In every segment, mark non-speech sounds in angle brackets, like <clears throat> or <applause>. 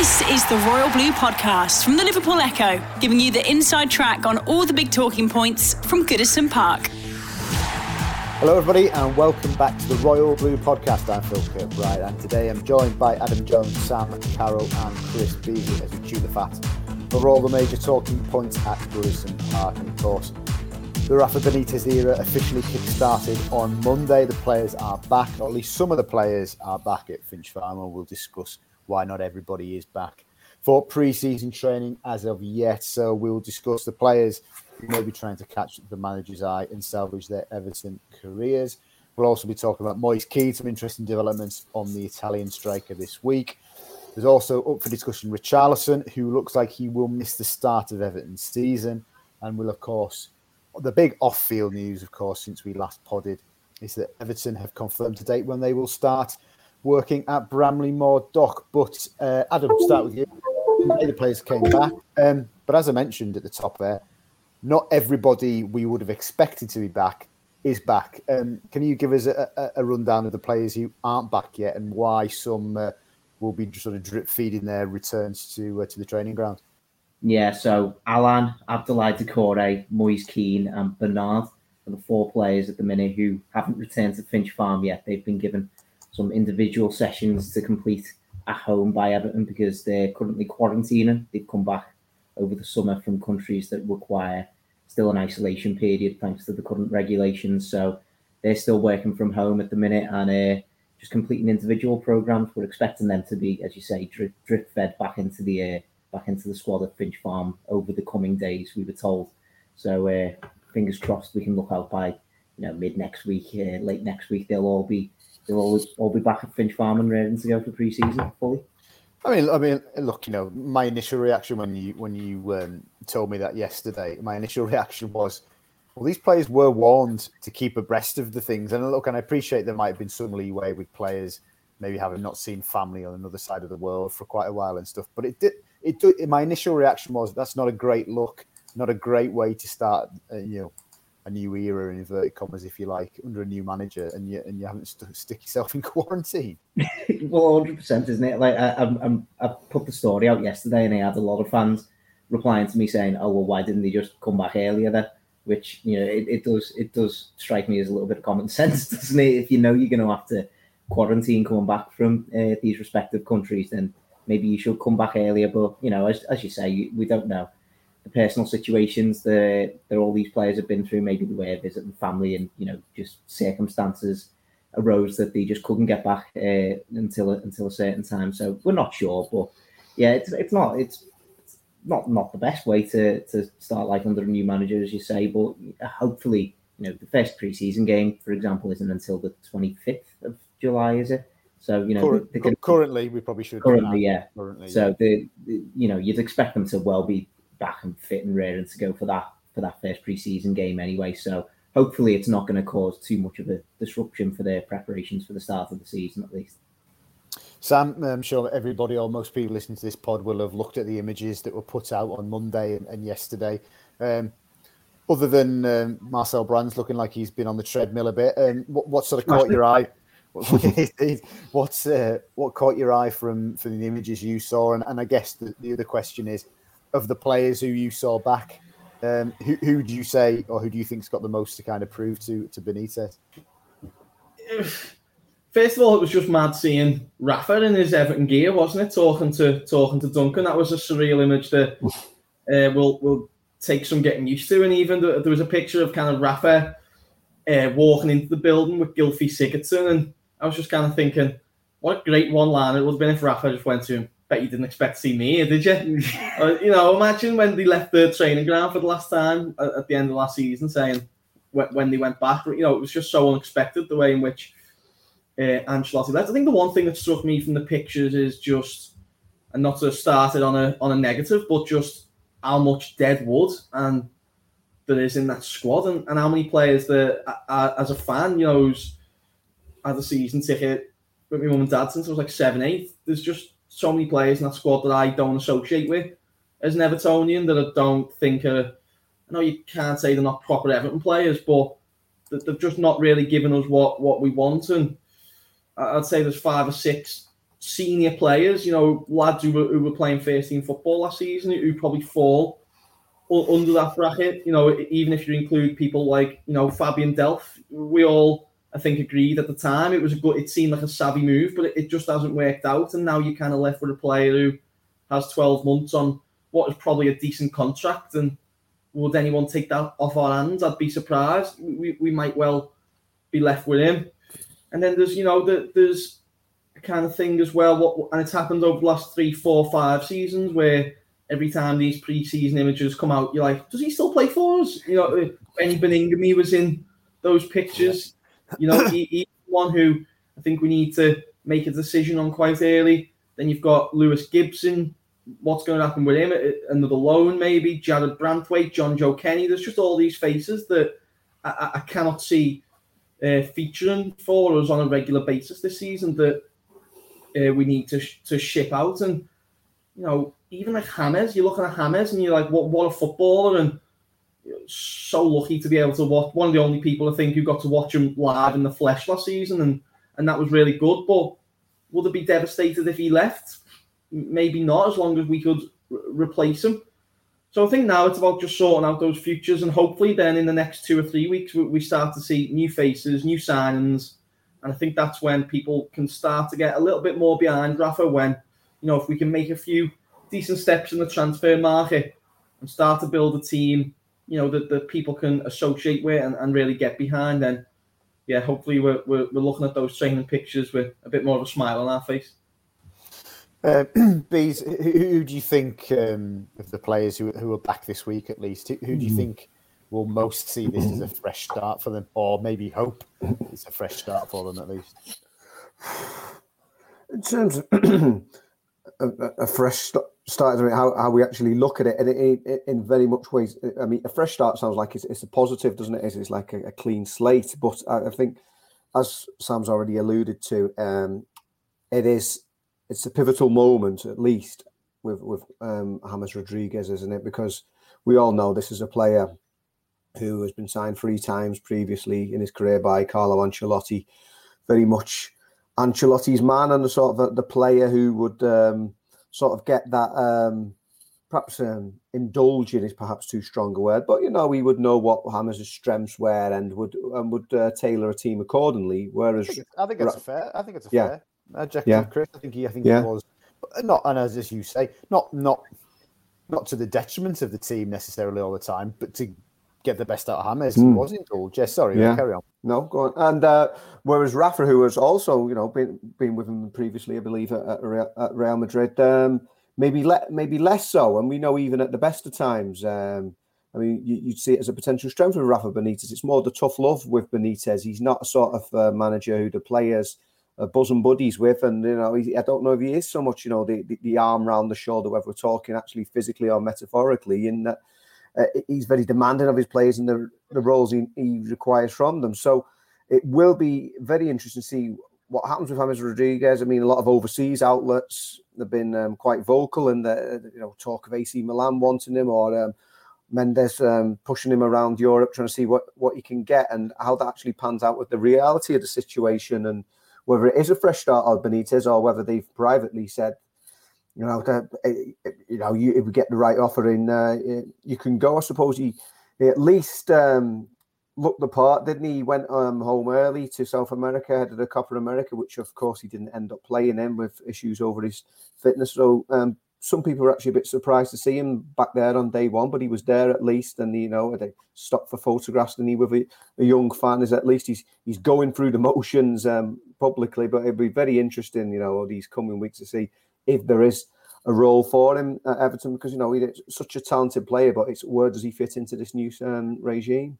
This is the Royal Blue Podcast from the Liverpool Echo, giving you the inside track on all the big talking points from Goodison Park. Hello, everybody, and welcome back to the Royal Blue Podcast. I'm Phil Kirkbride, and today I'm joined by Adam Jones, Sam Carroll, and Chris Beesley as we chew the fat over all the major talking points at Goodison Park. And of course, the Rafa Benitez era officially kick-started on Monday. The players are back, or at least some of the players are back at Finch Farm, and we'll discuss why not everybody is back for pre-season training as of yet. So we'll discuss the players who may be trying to catch the manager's eye and salvage their Everton careers. We'll also be talking about Moise Kean, some interesting developments on the Italian striker this week. There's also up for discussion Richarlison, who looks like he will miss the start of Everton's season, and will of course the big off-field news, of course, since we last podded, is that Everton have confirmed to date when they will start working at Bramley-Moore Dock. But uh, Adam, start with you. The players came back, um, but as I mentioned at the top there, not everybody we would have expected to be back is back. Um, can you give us a, a, a, rundown of the players who aren't back yet and why some uh, will be sort of drip feeding their returns to uh, to the training ground? Yeah, so Allan, Abdoulaye Doucouré, Moise Kean, and Bernard are the four players at the minute who haven't returned to Finch Farm yet. They've been given some individual sessions to complete at home by Everton because they're currently quarantining. They've come back over the summer from countries that require still an isolation period thanks to the current regulations. So they're still working from home at the minute and uh, just completing individual programs. We're expecting them to be, as you say, drip, drip fed back into the uh, back into the squad at Finch Farm over the coming days. We were told. So uh, fingers crossed we can look out by you know mid next week, uh, late next week. They'll all be they'll all, all be back at Finch Farm and ready to go for pre-season fully. I mean, I mean, look, you know, my initial reaction when you when you um, told me that yesterday, my initial <laughs> reaction was, well, these players were warned to keep abreast of the things. And look, and I appreciate there might have been some leeway with players maybe having not seen family on another side of the world for quite a while and stuff. But it did, it. Did, my initial reaction was that's not a great look, not a great way to start. Uh, you know, a new era in inverted commas, if you like, under a new manager, and you and you haven't st- stick yourself <laughs> in quarantine. <laughs> well, hundred percent, isn't it? Like I, I, I put the story out yesterday, and I had a lot of fans replying to me saying, "Oh well, why didn't they just come back earlier?" Then, which you know, it, it does it does strike me as a little bit of common <laughs> sense, doesn't it? If you know you're going to have to quarantine coming back from uh, these respective countries, then maybe you should come back earlier. But you know, as as you say, we don't know the personal situations that, that all these players have been through. Maybe the way of visiting family and you know just circumstances arose that they just couldn't get back uh, until until a certain time. So we're not sure, but yeah, it's it's not it's, it's not not the best way to to start life under a new manager, as you say. But hopefully, you know, the first preseason game, for example, isn't until the twenty fifth of July, is it? So you know, Current, they, they currently we probably should currently, yeah. Currently, so yeah. The, the, you know you'd expect them to well be back and fit and ready to go for that for that first preseason game anyway. So hopefully it's not going to cause too much of a disruption for their preparations for the start of the season at least. Sam, I'm sure everybody or most people listening to this pod will have looked at the images that were put out on Monday and, and yesterday. Um, other than um, Marcel Brands looking like he's been on the treadmill a bit, um, what, what, sort of caught your eye? <laughs> What's uh, what caught your eye from from the images you saw? And, and I guess the, the other question is, of the players who you saw back, um, who, who do you say or who do you think's got the most to kind of prove to to Benitez? First of all, it was just mad seeing Rafa in his Everton gear, wasn't it? Talking to talking to Duncan, that was a surreal image that <laughs> uh, will will take some getting used to. And even there was a picture of kind of Rafa uh, walking into the building with Gylfi Sigurdsson, and I was just kind of thinking, what a great one line it would have been if Rafa just went to him bet you didn't expect to see me here, did you? <laughs> uh, you know, imagine when they left the training ground for the last time at, at the end of last season, saying when, when, they went back. You know, it was just so unexpected the way in which uh, Ancelotti left. I think the one thing that struck me from the pictures is just and not to have started on a on a negative, but just how much dead wood and there is in that squad, and, and how many players that, uh, as a fan, you know, who's had a season ticket with my mum and dad since I was like seven, eight. There's just so many players in that squad that I don't associate with as an Evertonian that I don't think are. I know you can't say they're not proper Everton players, but they've just not really given us what what we want. And I'd say there's five or six senior players, you know, lads who were, who were playing first team football last season who probably fall under that bracket. You know, even if you include people like you know Fabian Delph, we all I think agreed at the time it was a good. It seemed like a savvy move, but it, it just hasn't worked out. And now you're kind of left with a player who has 12 months on what is probably a decent contract. And would anyone take that off our hands? I'd be surprised. We, we might well be left with him. And then there's you know the, there's a kind of thing as well. What and it's happened over the last three, four, five seasons where every time these pre-season images come out, you're like, does he still play for us? You know, uh, Beni Baningime was in those pictures. You know, he, he's one who I think we need to make a decision on quite early. Then you've got Lewis Gibson. What's going to happen with him? Another loan, maybe. Jarrad Branthwaite, Jonjoe Kenny. There's just all these faces that I, I cannot see uh, featuring for us on a regular basis this season that uh, we need to to ship out. And you know, even like Hammers, you're looking at Hammers and you're like, what what a footballer and so lucky to be able to watch one of the only people I think who got to watch him live in the flesh last season and and that was really good. But would it be devastated if he left? Maybe not, as long as we could replace him. So I think now it's about just sorting out those futures, and hopefully then in the next two or three weeks we start to see new faces, new signings, and I think that's when people can start to get a little bit more behind Rafa. When you know if we can make a few decent steps in the transfer market and start to build a team, you know that, that people can associate with and, and really get behind, then yeah, hopefully we're, we're, we're looking at those training pictures with a bit more of a smile on our face. Uh, <clears throat> Bees, who, who, do you think um, of the players who, who are back this week at least? Who, who do you mm. think will most see this as a fresh start for them, or maybe hope it's a fresh start for them at least? In terms of <clears throat> a, a, fresh start, I mean, how, how we actually look at it, and it, it, in very much ways, I mean, a fresh start sounds like it's, it's a positive, doesn't it? It's, it's like a, a, clean slate, but I, I, think, as Sam's already alluded to, um, it is it's a pivotal moment at least with with um, James Rodriguez, isn't it? Because we all know this is a player who has been signed three times previously in his career by Carlo Ancelotti, very much Ancelotti's man and the sort of the, player who would um, sort of get that um, perhaps um, indulging is perhaps too strong a word, but you know we would know what James' strengths were and would and would uh, tailor a team accordingly. Whereas I think, I think it's a fair. I think it's a yeah. fair objective, yeah. Chris. I think he. I think yeah. he was not, and as, as you say, not not not to the detriment of the team necessarily all the time, but to get the best out of James. Mm. was indulged. Yes, sorry, yeah. carry on. No, go on. And uh, whereas Rafa, who has also, you know, been been with him previously, I believe, at, at Real, Madrid, um, maybe le- maybe less so. And we know even at the best of times, um, I mean, you, would see it as a potential strength of Rafa Benitez. It's more the tough love with Benitez. He's not a sort of uh, manager who the players are bosom buddies with, and you know, he, I don't know if he is so much, you know, the, the, the arm round the shoulder, whether we're talking actually physically or metaphorically, in that uh, he's very demanding of his players and the, the roles he, he, requires from them. So it will be very interesting to see what happens with James Rodriguez. I mean, a lot of overseas outlets have been um, quite vocal in the you know talk of AC Milan wanting him or um, Mendes um, pushing him around Europe, trying to see what what he can get and how that actually pans out with the reality of the situation and whether it is a fresh start on Benitez or whether they've privately said you know, to, eh, you know, you, if we get the right offer in, uh, you can go. I suppose he, he at least um, looked the part, didn't he? He went um, home early to South America, headed the Copa America, which of course he didn't end up playing in with issues over his fitness. So um, some people were actually a bit surprised to see him back there on day one, but he was there at least, and you know they stopped for photographs. And he, with a, a young fan, is at least he's he's going through the motions um, publicly. But it'd be very interesting, you know, these coming weeks to see if there is a role for him at Everton because you know he's such a talented player, but it's where does he fit into this new um, regime?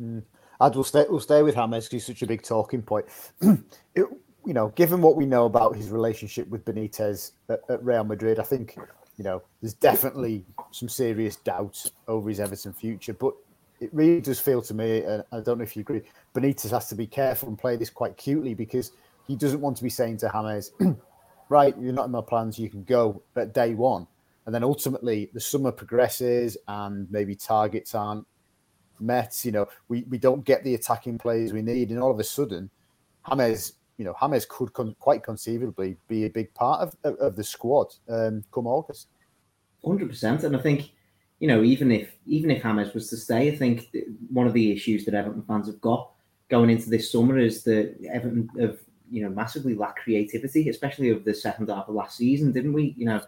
Mm. I will stay. We'll stay with James because he's such a big talking point. <clears throat> it, you know, given what we know about his relationship with Benitez at, at Real Madrid, I think you know there's definitely some serious doubts over his Everton future. But it really does feel to me, and I don't know if you agree, Benitez has to be careful and play this quite cutely because he doesn't want to be saying to James, right, you're not in my plans, you can go at day one. And then ultimately the summer progresses and maybe targets aren't met. You know, we, we don't get the attacking players we need. And all of a sudden, James, you know, James could con- quite conceivably be a big part of, of, of the squad um, come August. 100%. And I think, you know, even if even if James was to stay, I think one of the issues that Everton fans have got going into this summer is that Everton have you know massively lack creativity, especially over the second half of last season, didn't we? You know,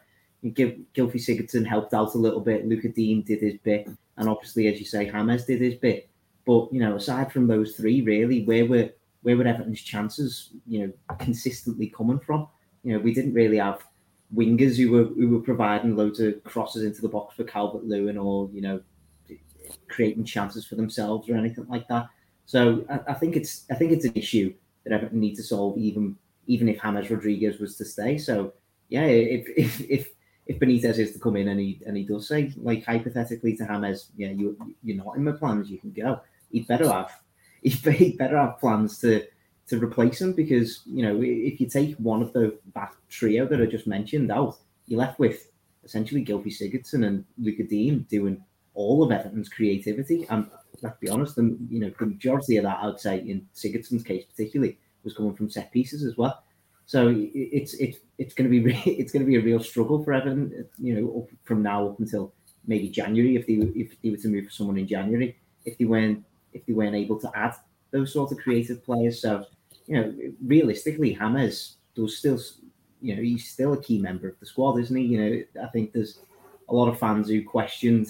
Gil- Gylfi Sigurdsson helped out a little bit. Lucas Digne did his bit, and obviously, as you say, James did his bit. But you know, aside from those three, really, where were where were Everton's chances? You know, consistently coming from? You know, we didn't really have wingers who were who were providing loads of crosses into the box for Calvert Lewin, or you know, creating chances for themselves or anything like that. So I, I think it's I think it's an issue that Everton need to solve, even even if James Rodriguez was to stay. So yeah, if if if if Benitez is to come in and he and he does say like hypothetically to James, yeah, you you're not in my plans, you can go. He'd better have <laughs> he'd better have plans to to replace him because you know if you take one of the back trio that I just mentioned out, you're left with essentially Gylfi Sigurdsson and Lucas Digne doing all of Everton's creativity. And let's be honest, the you know the majority of that I'd say in Sigurdsson's case particularly was coming from set pieces as well. So it's it's it's going to be <laughs> it's going to be a real struggle for Everton, you know, from now up until maybe January if they if they were to move for someone in January if they weren't if they weren't able to add those sort of creative players. So you know, realistically, Hammers does still you know he's still a key member of the squad, isn't he? You know, I think there's a lot of fans who questioned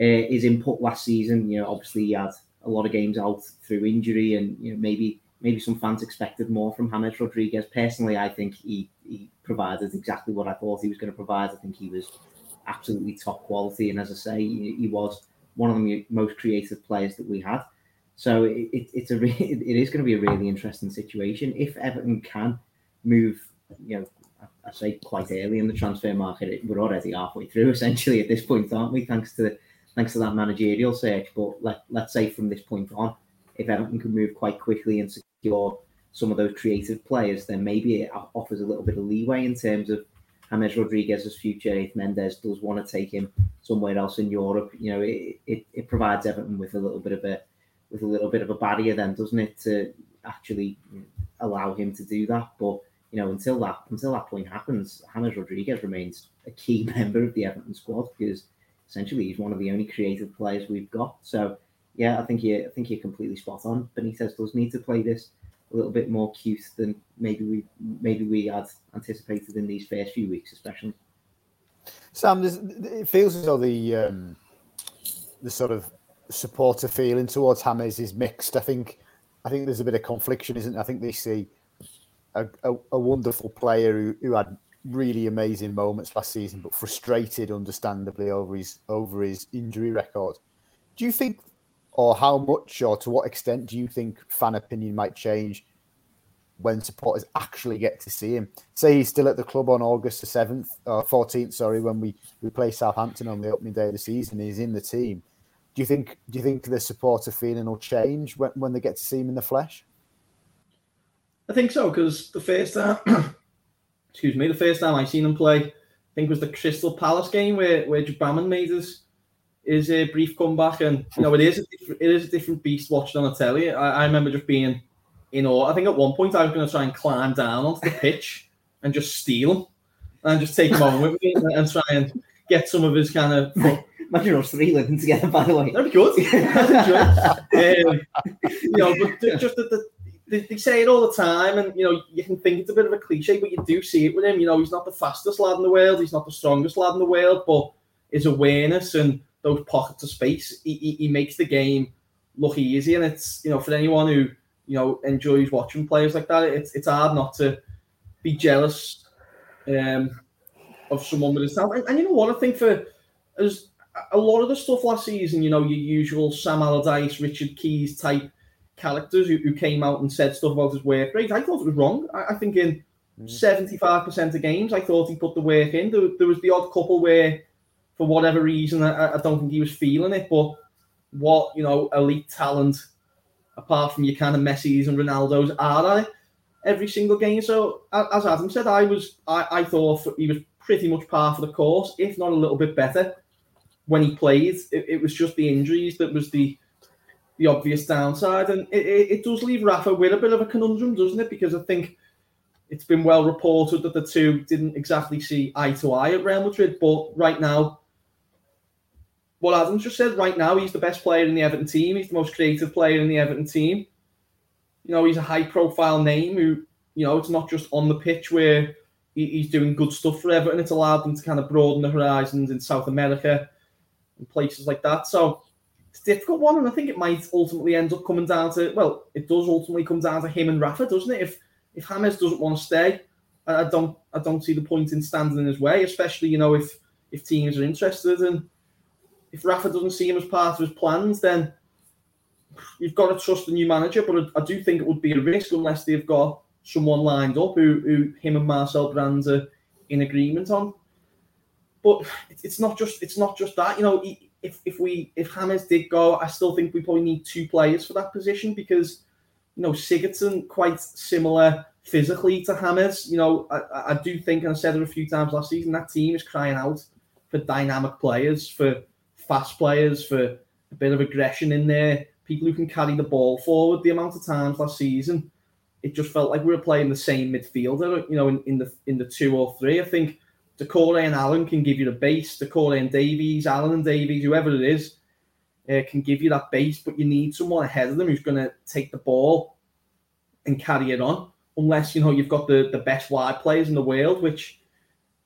uh, his input last season. You know, obviously he had a lot of games out through injury, and you know maybe maybe some fans expected more from James Rodriguez. Personally, I think he he provided exactly what I thought he was going to provide. I think he was absolutely top quality, and as I say, he, he was one of the most creative players that we had. So it, it, it's a re- <laughs> it is going to be a really interesting situation if Everton can move. You know, I, say quite early in the transfer market. We're already halfway through <laughs> essentially at this point, aren't we? Thanks to thanks to that managerial search. But let, let's say from this point on, if Everton can move quite quickly and secure some of those creative players, then maybe it offers a little bit of leeway in terms of James Rodriguez's future. If Mendes does want to take him somewhere else in Europe, you know, it, it, it provides Everton with a little bit of a with a little bit of a barrier, then doesn't it, to actually allow him to do that? But you know, until that until that point happens, James Rodriguez remains a key <laughs> member of the Everton squad because essentially he's one of the only creative players we've got. So yeah, I think you I think you're completely spot on. Benitez does need to play this a little bit more cute than maybe we maybe we had anticipated in these first few weeks, especially. Sam, it feels as though the um, the sort of supporter feeling towards James is mixed. I think I think there's a bit of confliction, isn't? It? I think they see a, a, a wonderful player who, who had really amazing moments last season, but frustrated, understandably, over his over his injury record. Do you think, or how much, or to what extent do you think fan opinion might change when supporters actually get to see him? Say he's still at the club on August the seventh or fourteenth, sorry, when we we play Southampton on the opening day of the season. He's in the team. Do you think? Do you think the supporter feeling will change when, when they get to see him in the flesh? I think so because the first time excuse me, the first time I seen him play, I think was the Crystal Palace game where where Gbamin made his his uh, brief comeback, and you know it is a different, it is a different beast watching on the telly. I, I remember just being in awe. I think at one point I was going to try and climb down onto the pitch and just steal him and just take him on with me and, and try and get some of his kind of. Imagine us three living together, by the way. That'd be good. <laughs> um, you know, but just the, the they, they, say it all the time, and you know you can think it's a bit of a cliche, but you do see it with him. You know, he's not the fastest lad in the world, he's not the strongest lad in the world, but his awareness and those pockets of space, he, he, he makes the game look easy. And it's you know for anyone who you know enjoys watching players like that, it's it's hard not to be jealous um, of someone with his talent. And, and you know what I think for as a lot of the stuff last season, you know, your usual Sam Allardyce, Richard Keys type characters who, who came out and said stuff about his work rate. I thought it was wrong. I, I think in mm. seventy-five percent of games, I thought he put the work in. There, there, was the odd couple where, for whatever reason, I, I don't think he was feeling it. But what you know, elite talent, apart from your kind of Messi's and Ronaldo's, are they? Every single game. So as Adam said, I was I, I thought he was pretty much par for the course, if not a little bit better when he played. It, it was just the injuries that was the the obvious downside, and it, it, it, does leave Rafa with a bit of a conundrum, doesn't it? Because I think it's been well reported that the two didn't exactly see eye to eye at Real Madrid, but right now, what Adams just said, right now he's the best player in the Everton team. He's the most creative player in the Everton team. You know, he's a high-profile name who, you know, it's not just on the pitch where he, he's doing good stuff for Everton. It's allowed them to kind of broaden the horizons in South America and places like that. So it's a difficult one, and I think it might ultimately end up coming down to well, it does ultimately come down to him and Rafa, doesn't it? If if James doesn't want to stay, I don't I don't see the point in standing in his way, especially you know if if teams are interested and if Rafa doesn't see him as part of his plans, then you've got to trust the new manager. But I, I do think it would be a risk unless they've got someone lined up who, who him and Marcel Brands are in agreement on. But it's not just it's not just that. You know, if if we if James did go, I still think we probably need two players for that position because you know Sigurdsson quite similar physically to Hammers. You know, I, I do think, and I said it a few times last season, that team is crying out for dynamic players, for fast players, for a bit of aggression in there, people who can carry the ball forward. The amount of times last season, it just felt like we were playing the same midfielder. You know, in, in the in the two or three. I think Doucouré and Allan can give you the base. Doucouré and Davies, Allan and Davies, whoever it is, uh, can give you that base. But you need someone ahead of them who's going to take the ball and carry it on. Unless you know you've got the, the best wide players in the world, which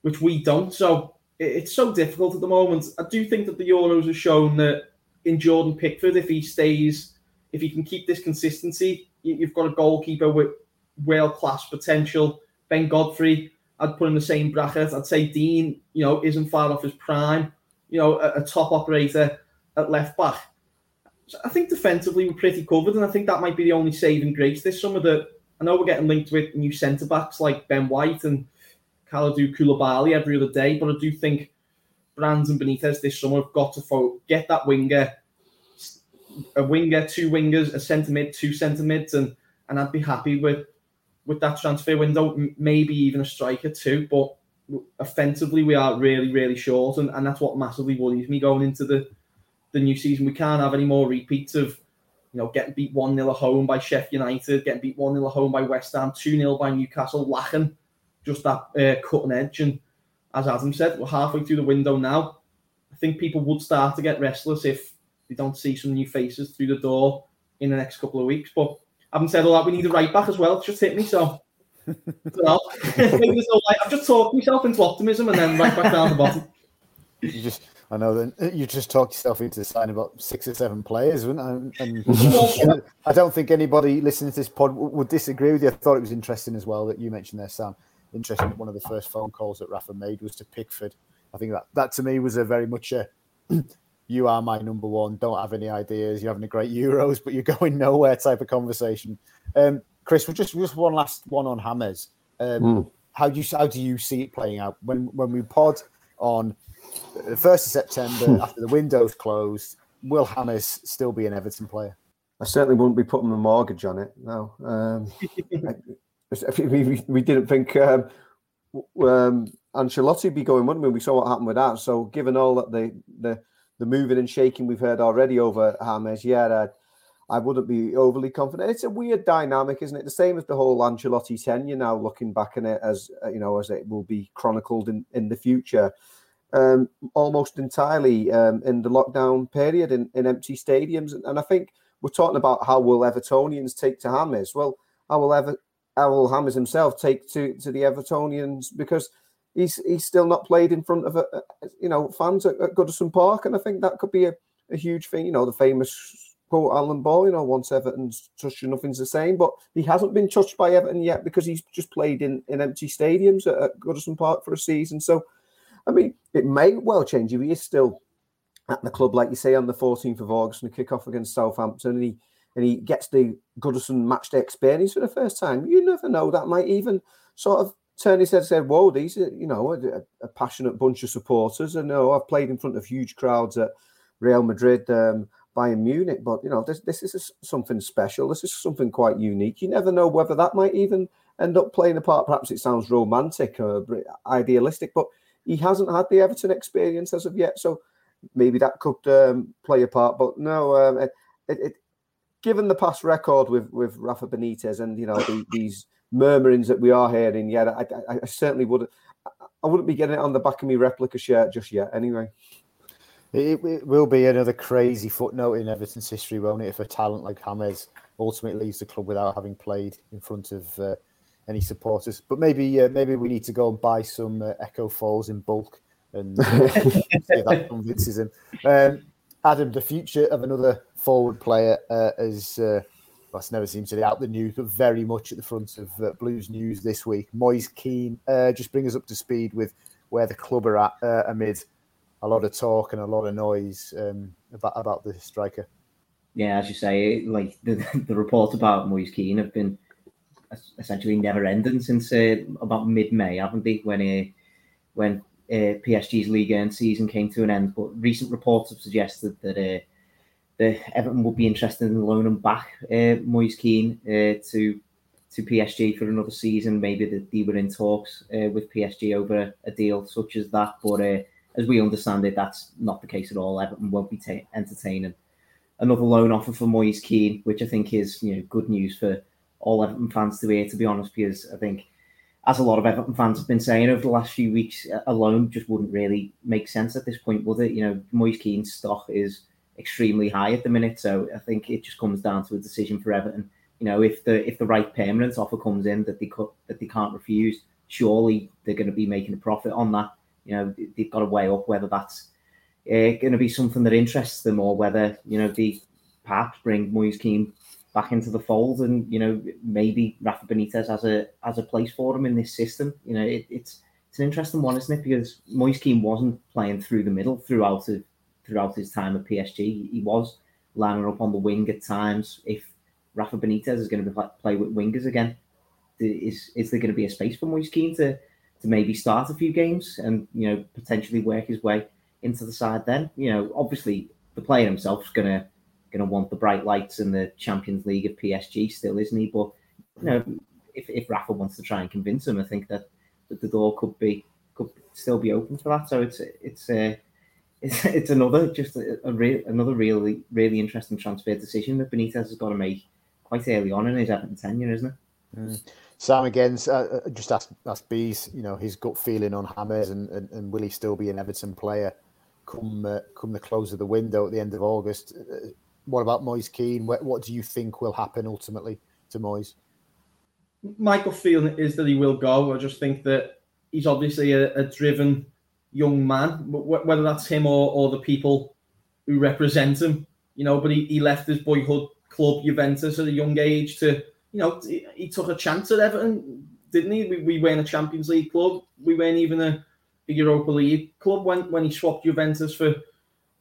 which we don't. So it, it's so difficult at the moment. I do think that the Euros have shown that in Jordan Pickford, if he stays, if he can keep this consistency, you, you've got a goalkeeper with world class potential. Ben Godfrey I'd put in the same bracket. I'd say Digne, you know, isn't far off his prime. You know, a, a top operator at left back. So I think defensively we're pretty covered, and I think that might be the only saving grace this summer. That I know we're getting linked with new centre backs like Ben White and Kalidou Koulibaly every other day, but I do think Brands and Benitez this summer have got to fo- get that winger, a winger, two wingers, a centre mid, two centre mids, and and I'd be happy with with that transfer window, maybe even a striker too. But offensively, we are really, really short, and, and that's what massively worries me going into the, the new season. We can't have any more repeats of, you know, getting beat 1 0 at home by Sheffield United, getting beat 1 0 at home by West Ham, 2 0 by Newcastle, lacking just that uh, cutting edge. And as Adam said, we're halfway through the window now. I think people would start to get restless if they don't see some new faces through the door in the next couple of weeks. But having said all that, we need a right back as well. It's just hit me, so. <laughs> I've just talked myself into optimism and then right back down the bottom. You just, I know that uh, you just talked yourself into signing about six or seven players, and, and <laughs> I don't think anybody listening to this pod would disagree with you. I thought it was interesting as well that you mentioned there, Sam. Interesting that one of the first phone calls that Rafa made was to Pickford. I think that that to me was a very much a <clears throat> you are my number one. Don't have any ideas. You're having a great Euros, but you're <laughs> going nowhere type of conversation. Um, Chris, we'll just just one last one on Hammers. Um, mm. How do you how do you see it playing out when when we pod on the first of September hmm. after the windows closed? Will Hammers still be an Everton player? I certainly wouldn't be putting a mortgage on it. No, um, <laughs> we, we, didn't think um, um, Ancelotti be going, wouldn't we? We saw what happened with that. So, given all that the the the moving and shaking we've heard already over James, yeah, I wouldn't be overly confident. It's a weird dynamic, isn't it? The same as the whole Ancelotti tenure. Now looking back on it as uh, you know, as it will be chronicled in in the future, um, almost entirely um, in the lockdown period in, in empty stadiums, and, and I think we're talking about how will Evertonians take to Hammers. Well, how will Ever how will Hammers himself take to to the Evertonians because he's he's still not played in front of a, a you know fans at, at, Goodison Park, and I think that could be a, a huge thing. You know, the famous quote Alan Ball, you know, once Everton's touched, nothing's the same. But he hasn't been touched by Everton yet because he's just played in, in empty stadiums at, at Goodison Park for a season. So, I mean, it may well change if he is still at the club, like you say, on the 14th of August and a kick off against Southampton. And he and he gets the Goodison matchday experience for the first time, you never know. That might even sort of turn his head and say, Whoa, these are, you know, a, a passionate bunch of supporters. And no, I've played in front of huge crowds at Real Madrid, um, Bayern Munich, but you know, this this is something special. This is something quite unique. You never know whether that might even end up playing a part. Perhaps it sounds romantic or idealistic, but he hasn't had the Everton experience as of yet. So maybe that could um, play a part. But no, um, it, it, given the past record with with Rafa Benitez and you know the, these murmurings that we are hearing, yeah, I, I, I certainly wouldn't. I wouldn't be getting it on the back of my replica shirt just yet. Anyway. It, it, will be another crazy footnote in Everton's history, won't it? If a talent like James ultimately leaves the club without having played in front of uh, any supporters. But maybe uh, maybe we need to go and buy some uh, Echo Falls in bulk and uh, <laughs> see if that convinces him. Um, Adam, the future of another forward player uh, is. That's never seems to be out the news, but very much at the front of uh, Blues news this week. Moise Kean, uh, just bring us up to speed with where the club are at uh, amid a lot of talk and a lot of noise um, about about the striker. Yeah, as you say, like the, <laughs> the reports about Moise Kean have been essentially never ending since uh, about mid May, haven't they? When uh, when uh, PSG's league end season came to an end. But recent reports have suggested that the Everton would be interested in loaning back uh, Moise Kean uh, to to PSG for another season. Maybe that they were in talks uh, with PSG over a deal such as that. But uh, as we understand it, that's not the case at all. Everton won't be ta- entertaining another loan offer for Moise Kean, which I think is you know good news for all Everton fans to hear. To be honest, because I think as a lot of Everton fans have been saying over the last few weeks, a loan just wouldn't really make sense at this point, would it? You know, Moise Kean's stock is extremely high at the minute, so I think it just comes down to a decision for Everton. You know, if the if the right permanent offer comes in that they cut that they can't refuse, surely they're going to be making a profit on that. You know, they've got to weigh up whether that's uh, going to be something that interests them or whether you know they perhaps bring Moise Kean back into the fold, and you know maybe Rafa Benitez has a has a place for him in this system. You know, it, it's it's an interesting one, isn't it? Because Moise Kean wasn't playing through the middle throughout of, throughout his time at PSG. He was lining up on the wing at times. If Rafa Benitez is going to be, play with wingers again, is is there going to be a space for Moise Kean to to maybe start a few games and you know potentially work his way into the side? Then you know, obviously the player himself is going to going to want the bright lights in the Champions League of PSG still, isn't he? But you know, if, if Rafa wants to try and convince him, I think that, that the door could be could still be open for that. So it's it's uh, it's, <laughs> it's another just a, a real another really really interesting transfer decision that Benitez has got to make quite early on in his Everton tenure, isn't it? Mm. Sam again, uh, uh just ask ask Bees, you know, his gut feeling on Hammers and, and, and will he still be an Everton player come uh, come the close of the window at the end of August? Uh, what about Moise Kean? What, what do you think will happen ultimately to Moise? Michael feeling is that he will go. I just think that he's obviously a, a driven young man, whether that's him or, or the people who represent him, you know. But he, he left his boyhood club Juventus at a young age to, you know, he, he took a chance at Everton, didn't he? We, we weren't a Champions League club. We weren't even a, a Europa League club when, when he swapped Juventus for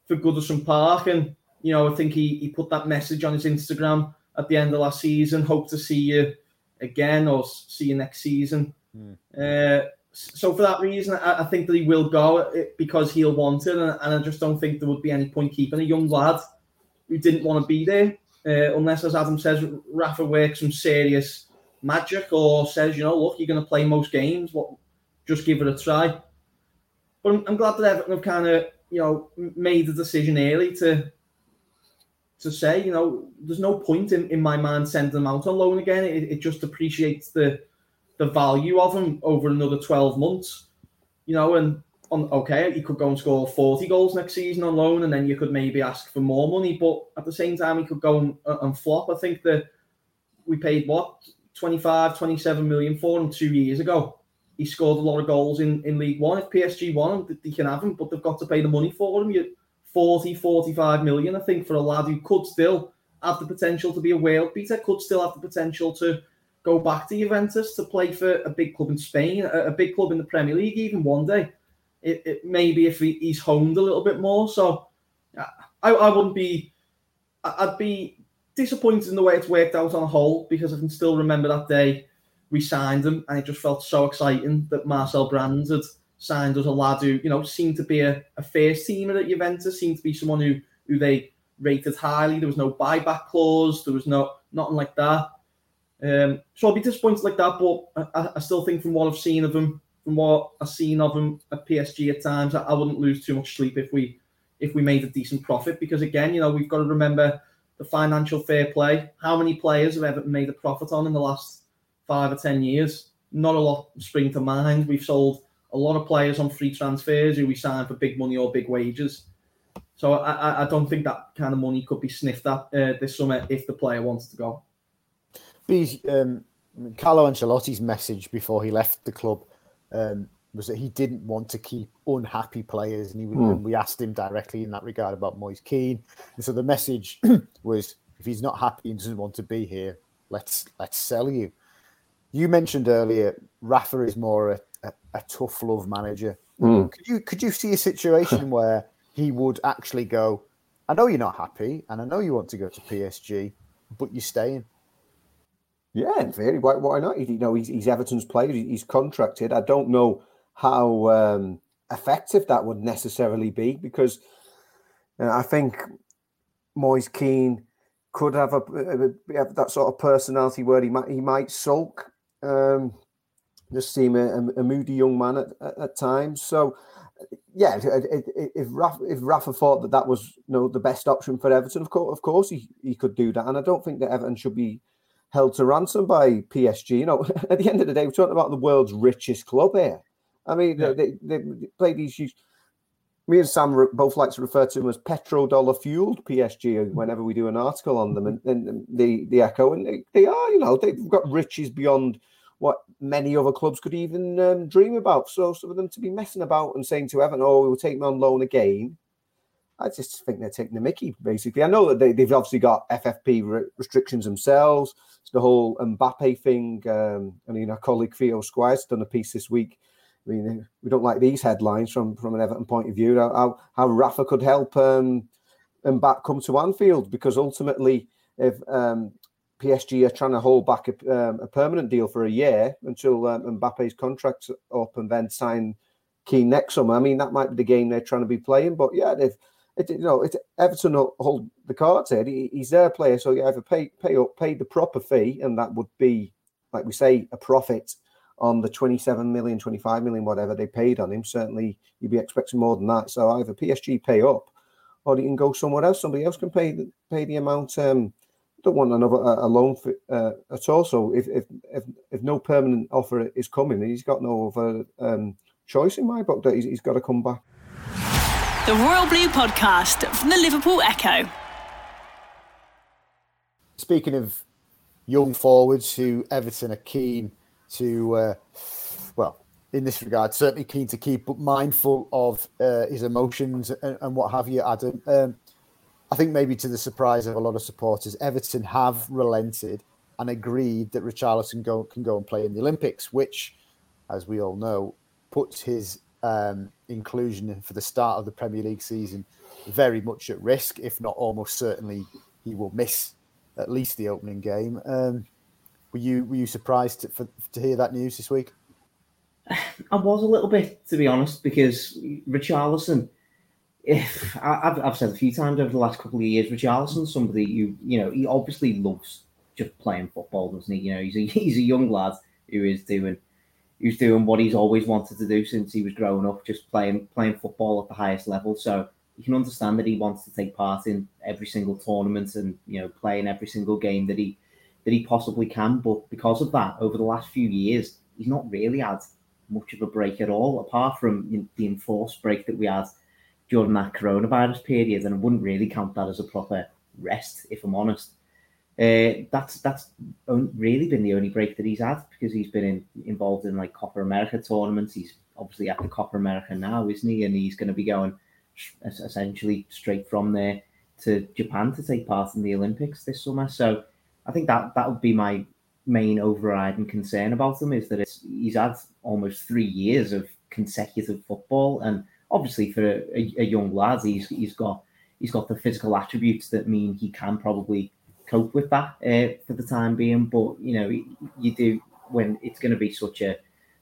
for Goodison Park and you know, I think he, he put that message on his Instagram at the end of last season. Hope to see you again or see you next season. Mm. Uh, so for that reason, I, I, think that he will go uh, because he'll want it, and, and, I just don't think there would be any point keeping a young lad who didn't want to be there, uh, unless, as Adam says, Rafa works some serious magic or says, you know, look, you're going to play most games, what, just give it a try. But I'm, I'm glad that Everton have kind of, you know, made the decision early to to say, you know, there's no point in, in my mind sending them out on loan again. It, it just appreciates the the value of him over another 12 months, you know, and on okay, he could go and score 40 goals next season on loan, and then you could maybe ask for more money, but at the same time, he could go and, uh, and flop. I think that we paid what 25, 27 million for him two years ago. He scored a lot of goals in, in League One. If PSG won him, they can have him, but they've got to pay the money for him. You, 40, 45 million, I think, for a lad who could still have the potential to be a world beater, could still have the potential to go back to Juventus to play for a big club in Spain, a, a big club in the Premier League, even one day. It, it maybe if he, he's honed a little bit more. So I, I wouldn't be, I'd be disappointed in the way it's worked out on a whole because I can still remember that day we signed him and it just felt so exciting that Marcel Brands had signed us a lad who, you know, seemed to be a, a first teamer at Juventus, seemed to be someone who who they rated highly. There was no buyback clause, there was no nothing like that. Um, so I'll be disappointed like that, but I, I, still think from what I've seen of him, from what I've seen of him at PSG at times, I, I wouldn't lose too much sleep if we if we made a decent profit. Because again, you know, we've got to remember the financial fair play. How many players have ever made a profit on in the last five or ten years? Not a lot spring to mind. We've sold a lot of players on free transfers who we signed for big money or big wages. So I, I don't think that kind of money could be sniffed at uh, this summer if the player wants to go. Um, Carlo Ancelotti's message before he left the club um, was that he didn't want to keep unhappy players, and, he, mm. and we asked him directly in that regard about Moise Kean. And so the message <clears throat> was, if he's not happy and doesn't want to be here, let's let's sell you. You mentioned earlier, Rafa is more a, a, a tough love manager. Mm. Could you could you see a situation <laughs> where he would actually go? I know you're not happy, and I know you want to go to PSG, but you're staying. Yeah, in why, why not? You know, he's, he's Everton's player. He's contracted. I don't know how um, effective that would necessarily be because uh, I think Moise Kean could have a, a, have that sort of personality where he might he might sulk, um, just seem a, a, moody young man at, at, at times. So yeah, if Rafa, if Rafa thought that that was you know, the best option for Everton, of course, of course he, he could do that. And I don't think that Everton should be held to ransom by PSG. You know, <laughs> at the end of the day, we're talking about the world's richest club here. I mean, yeah. they, they, they play these huge. Me and Sam both like to refer to them as petrodollar fueled PSG whenever we do an article on them, and, and the the echo, and they, they are, you know, they've got riches beyond what many other clubs could even um, dream about. So, for them to be messing about and saying to Evan, "Oh, we'll take them on loan again," I just think they're taking the Mickey. Basically, I know that they, have obviously got FFP re- restrictions themselves. It's the whole Mbappe thing. Um, I mean, our colleague Theo Squires done a piece this week I mean, we don't like these headlines from from an Everton point of view. How how Rafa could help um, Mbappe come to Anfield because ultimately, if um, PSG are trying to hold back a, um, a permanent deal for a year until um, Mbappe's contract's up and then sign Kean next summer, I mean that might be the game they're trying to be playing. But yeah, they've it, you know, it, Everton hold the cards here. He, he's their player, so you either pay pay up, pay the proper fee, and that would be, like we say, a profit on the 27 million, 25 million, whatever they paid on him, certainly you'd be expecting more than that. So either PSG pay up or he can go somewhere else. Somebody else can pay the, pay the amount. Um, don't want another a, loan for, uh, at all. So if, if if if no permanent offer is coming, he's got no other um, choice in my book that he's, he's got to come back. The Royal Blue Podcast from the Liverpool Echo. Speaking of young forwards who Everton are keen to, uh, well, in this regard, certainly keen to keep, but mindful of uh, his emotions and, and, what have you, Adam. Um, I think maybe to the surprise of a lot of supporters, Everton have relented and agreed that Richarlison go, can go and play in the Olympics, which, as we all know, puts his um, inclusion for the start of the Premier League season very much at risk, if not almost certainly he will miss at least the opening game. Um, were you were you surprised to, for, to hear that news this week? <sighs> I was a little bit, to be honest, because Richarlison. If I've, I've said a few times over the last couple of years, Richarlison's somebody you you know he obviously loves just playing football, doesn't he? You know, he's a <laughs> he's a young lad who is doing who's doing what he's always wanted to do since he was growing up, just playing playing football at the highest level. So you can understand that he wants to take part in every single tournament and you know playing every single game that he that he possibly can. But because of that, over the last few years, he's not really had much of a break at all, apart from you know, the enforced break that we had during that coronavirus period. And I wouldn't really count that as a proper rest, if I'm honest. Uh, that's that's really been the only break that he's had because he's been in, involved in like Copa America tournaments. He's obviously at the Copa America now, isn't he? And he's going to be going essentially straight from there to Japan to take part in the Olympics this summer. So I think that that would be my main overriding concern about him is that he's had almost three years of consecutive football, and obviously for a, a, young lad, he's he's got he's got the physical attributes that mean he can probably cope with that uh, for the time being. But you know, you do when it's going to be such a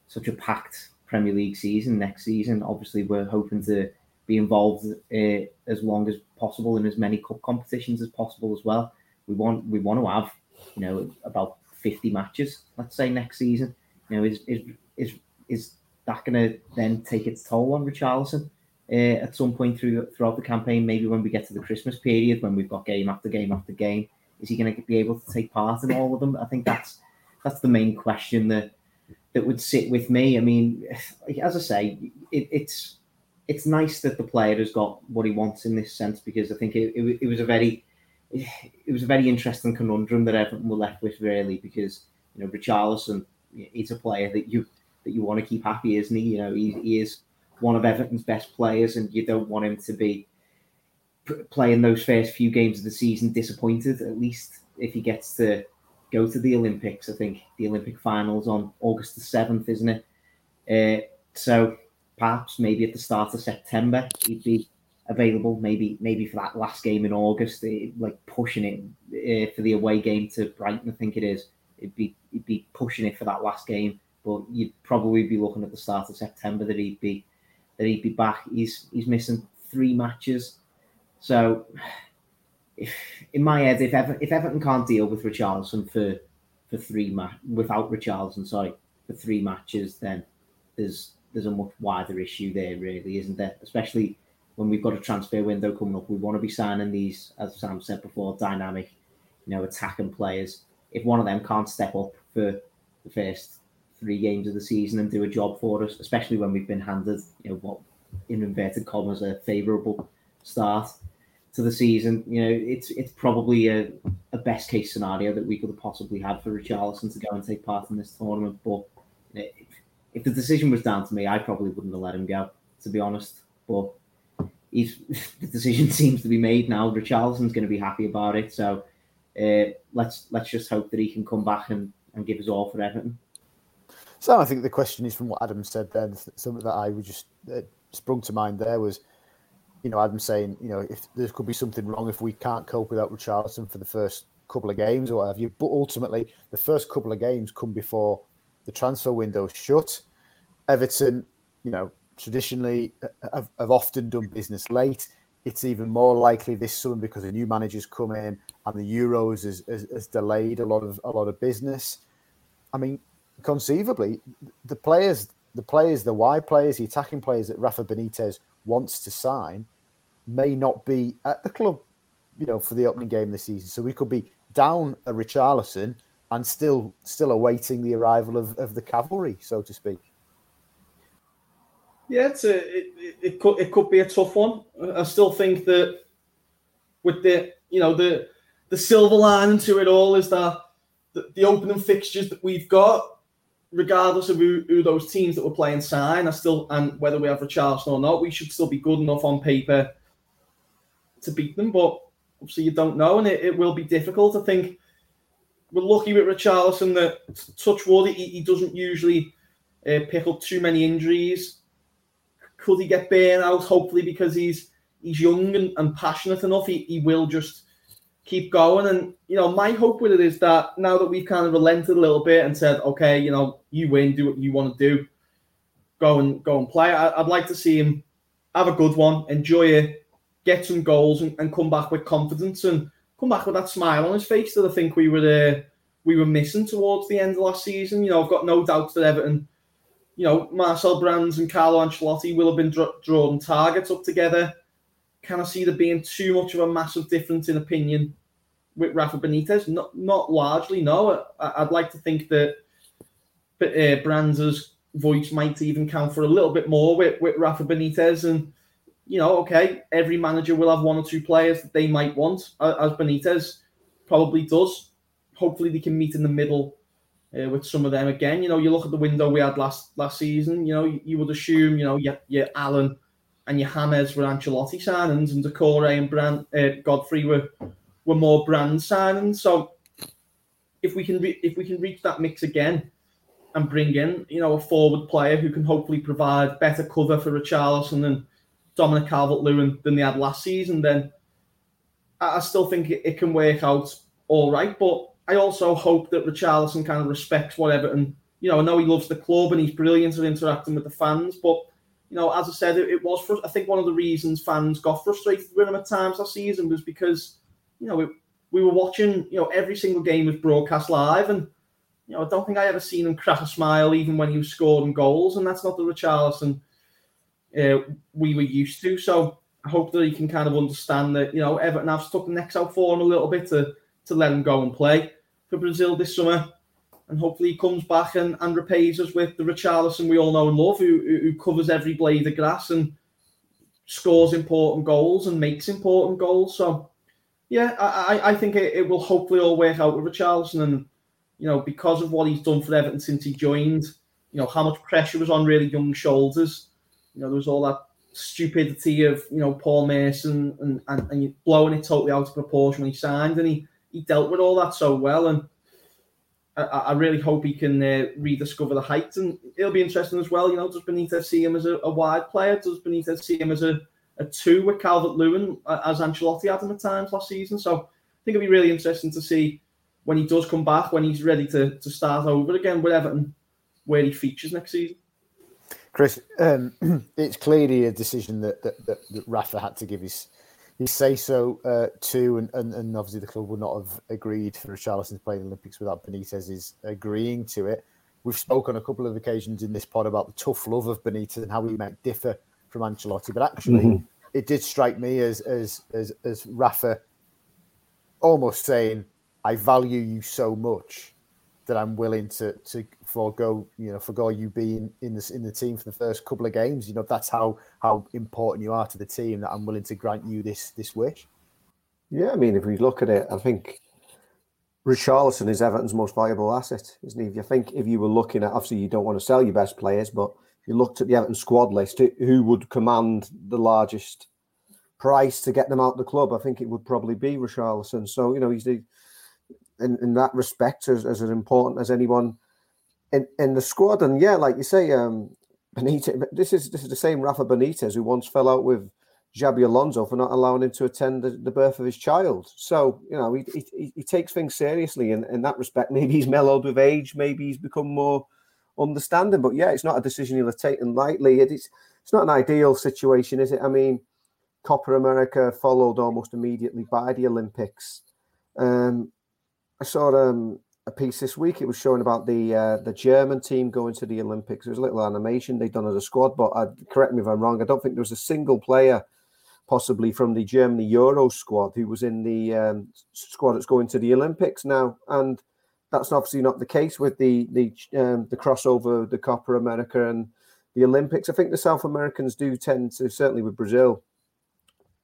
such a packed Premier League season next season. Obviously, we're hoping to be involved uh, as long as possible in as many cup competitions as possible as well. We want we want to have you know about 50 matches, let's say next season. You know, is is is is that going to then take its toll on Richarlison uh, at some point through throughout the campaign? Maybe when we get to the Christmas period, when we've got game after game after game, is he going to be able to take part in all of them? I think that's that's the main question that that would sit with me. I mean, as I say, it, it's it's nice that the player has got what he wants in this sense because I think it, it, it was a very it was a very interesting conundrum that Everton were left with really because you know Richarlison he's a player that you that you want to keep happy, isn't he? You know he, he is one of Everton's best players, and you don't want him to be playing those first few games of the season disappointed. At least if he gets to go to the Olympics, I think the Olympic finals on August the seventh, isn't it? Uh, so perhaps maybe at the start of September he'd be available. Maybe maybe for that last game in August, like pushing it uh, for the away game to Brighton. I think it is. It'd be he'd be pushing it for that last game, but you'd probably be looking at the start of September that he'd be that he'd be back. He's he's missing three matches, so if in my head, if Ever, if Everton can't deal with Richarlison for for three ma- without Richarlison, sorry, for three matches, then there's there's a much wider issue there, really, isn't there? Especially when we've got a transfer window coming up, we want to be signing these, as Sam said before, dynamic, you know, attacking players. If one of them can't step up for the first three games of the season and do a job for us, especially when we've been handed, you know, what in inverted commas a favourable start to the season, you know, it's it's probably a, a best case scenario that we could have possibly had for Richarlison to go and take part in this tournament. But if, if the decision was down to me, I probably wouldn't have let him go, to be honest. But he's <laughs> the decision <laughs> seems to be made now. Richarlison's going to be happy about it, so uh, let's let's just hope that he can come back and, and give us all for Everton. So I think the question is from what Adam said. Then something that I would just uh, sprung to mind there was, you know, Adam saying, you know, if there could be something wrong if we can't cope without Richarlison for the first couple of games or what have you. But ultimately, the first couple of games come before the transfer window shut. Everton, you know, traditionally uh, have, have often done business late. It's even more likely this summer because the new managers come in and the Euros has, has, has delayed a lot of a lot of business. I mean, conceivably, the players, the players, the wide players, the attacking players that Rafa Benitez wants to sign may not be at the club, you know, for the opening game the season. So we could be down a Richarlison and still still awaiting the arrival of, of the cavalry, so to speak. Yeah, it's a, it, it could it could be a tough one. I still think that with the you know the the silver lining to it all is that the, the opening fixtures that we've got, regardless of who, who those teams that we're playing sign, are still and whether we have a Richarlison or not, we should still be good enough on paper to beat them. But obviously, you don't know, and it, it will be difficult. I think we're lucky with Richarlison that touch wood, he, he doesn't usually uh, pick up too many injuries could he get burned out? Hopefully, because he's he's young and, and passionate enough, he, he will just keep going. And you know, my hope with it is that now that we've kind of relented a little bit and said, okay, you know, you win, do what you want to do, go and go and play. I, would like to see him have a good one, enjoy it, get some goals, and, and, come back with confidence and come back with that smile on his face that I think we were uh, we were missing towards the end of last season. You know, I've got no doubts that Everton you know, Marcel Brands and Carlo Ancelotti will have been drawing drawn targets up together. Can I see there being too much of a massive difference in opinion with Rafa Benitez? Not, not largely, no. I, would like to think that uh, Brands' voice might even count for a little bit more with, with Rafa Benitez. And, you know, okay, every manager will have one or two players that they might want, as Benitez probably does. Hopefully, they can meet in the middle uh, with some of them again. You know, you look at the window we had last last season. You know, you, you would assume you know your, your Allan and your James were Ancelotti signings, and Doucouré and Brand uh, Godfrey were were more brand signings. So if we can re- if we can reach that mix again and bring in you know a forward player who can hopefully provide better cover for Richarlison and Dominic Calvert-Lewin than they had last season, then I, still think it, it can work out all right. But I also hope that Richarlison kind of respects what Everton. You know, I know he loves the club and he's brilliant at interacting with the fans, but you know, as I said, it, it was. I think one of the reasons fans got frustrated with him at times last season was because you know it, we were watching. You know, every single game was broadcast live, and you know, I don't think I ever seen him crack a smile even when he was scoring goals, and that's not the Richarlison uh, we were used to. So I hope that he can kind of understand that you know Everton have stuck the necks out for him a little bit to to let him go and play for Brazil this summer, and hopefully he comes back and, and repays us with the Richarlison we all know and love, who who covers every blade of grass and scores important goals and makes important goals. So yeah, I I think it, it will hopefully all work out with Richarlison and you know, because of what he's done for Everton since he joined, you know, how much pressure was on really young shoulders. You know, there was all that stupidity of, you know, Paul Merson and, and, and blowing it totally out of proportion when he signed, and he, he dealt with all that so well. And I, I really hope he can uh, rediscover the heights. And it'll be interesting as well, you know, does Benitez see him as a, a wide player? Does Benitez see him as a, a two with Calvert Lewin, uh, as Ancelotti had him at times last season? So I think it'll be really interesting to see when he does come back, when he's ready to, to start over again with Everton, where he features next season. Chris, um, <clears throat> it's clearly a decision that, that, that, that, Rafa had to give his his say so uh, to, and, and, and obviously the club would not have agreed for Richarlison to play in the Olympics without Benitez is agreeing to it. We've spoken on a couple of occasions in this pod about the tough love of Benitez and how he might differ from Ancelotti, but actually, mm-hmm. it did strike me as as as as Rafa almost saying, I value you so much that I'm willing to to forego you know forego you being in this in the team for the first couple of games. You know that's how how important you are to the team that I'm willing to grant you this this wish. Yeah, I mean if we look at it, I think Richarlison is Everton's most valuable asset, isn't he? If you think if you were looking at obviously you don't want to sell your best players, but you looked at the Everton squad list, who would command the largest price to get them out of the club? I think it would probably be Richarlison. So you know he's the in, in that respect as, as important as anyone in, in the squad. And yeah, like you say, um, Benitez, this is this is the same Rafa Benitez who once fell out with Xabi Alonso for not allowing him to attend the, the birth of his child. So you know he, he, he takes things seriously in, in that respect. Maybe he's mellowed with age. Maybe he's become more understanding. But yeah, it's not a decision he'll have taken lightly. It, it's it's not an ideal situation, is it? I mean, Copa America followed almost immediately by the Olympics. Um, I saw um, a piece this week. It was showing about the uh, the German team going to the Olympics. There was a little animation they'd done as a squad, but uh, correct me if I'm wrong. I don't think there was a single player, possibly from the Germany Euro squad, who was in the um, squad that's going to the Olympics now. And that's obviously not the case with the the um, the crossover, the Copa America and the Olympics. I think the South Americans do tend to, certainly with Brazil,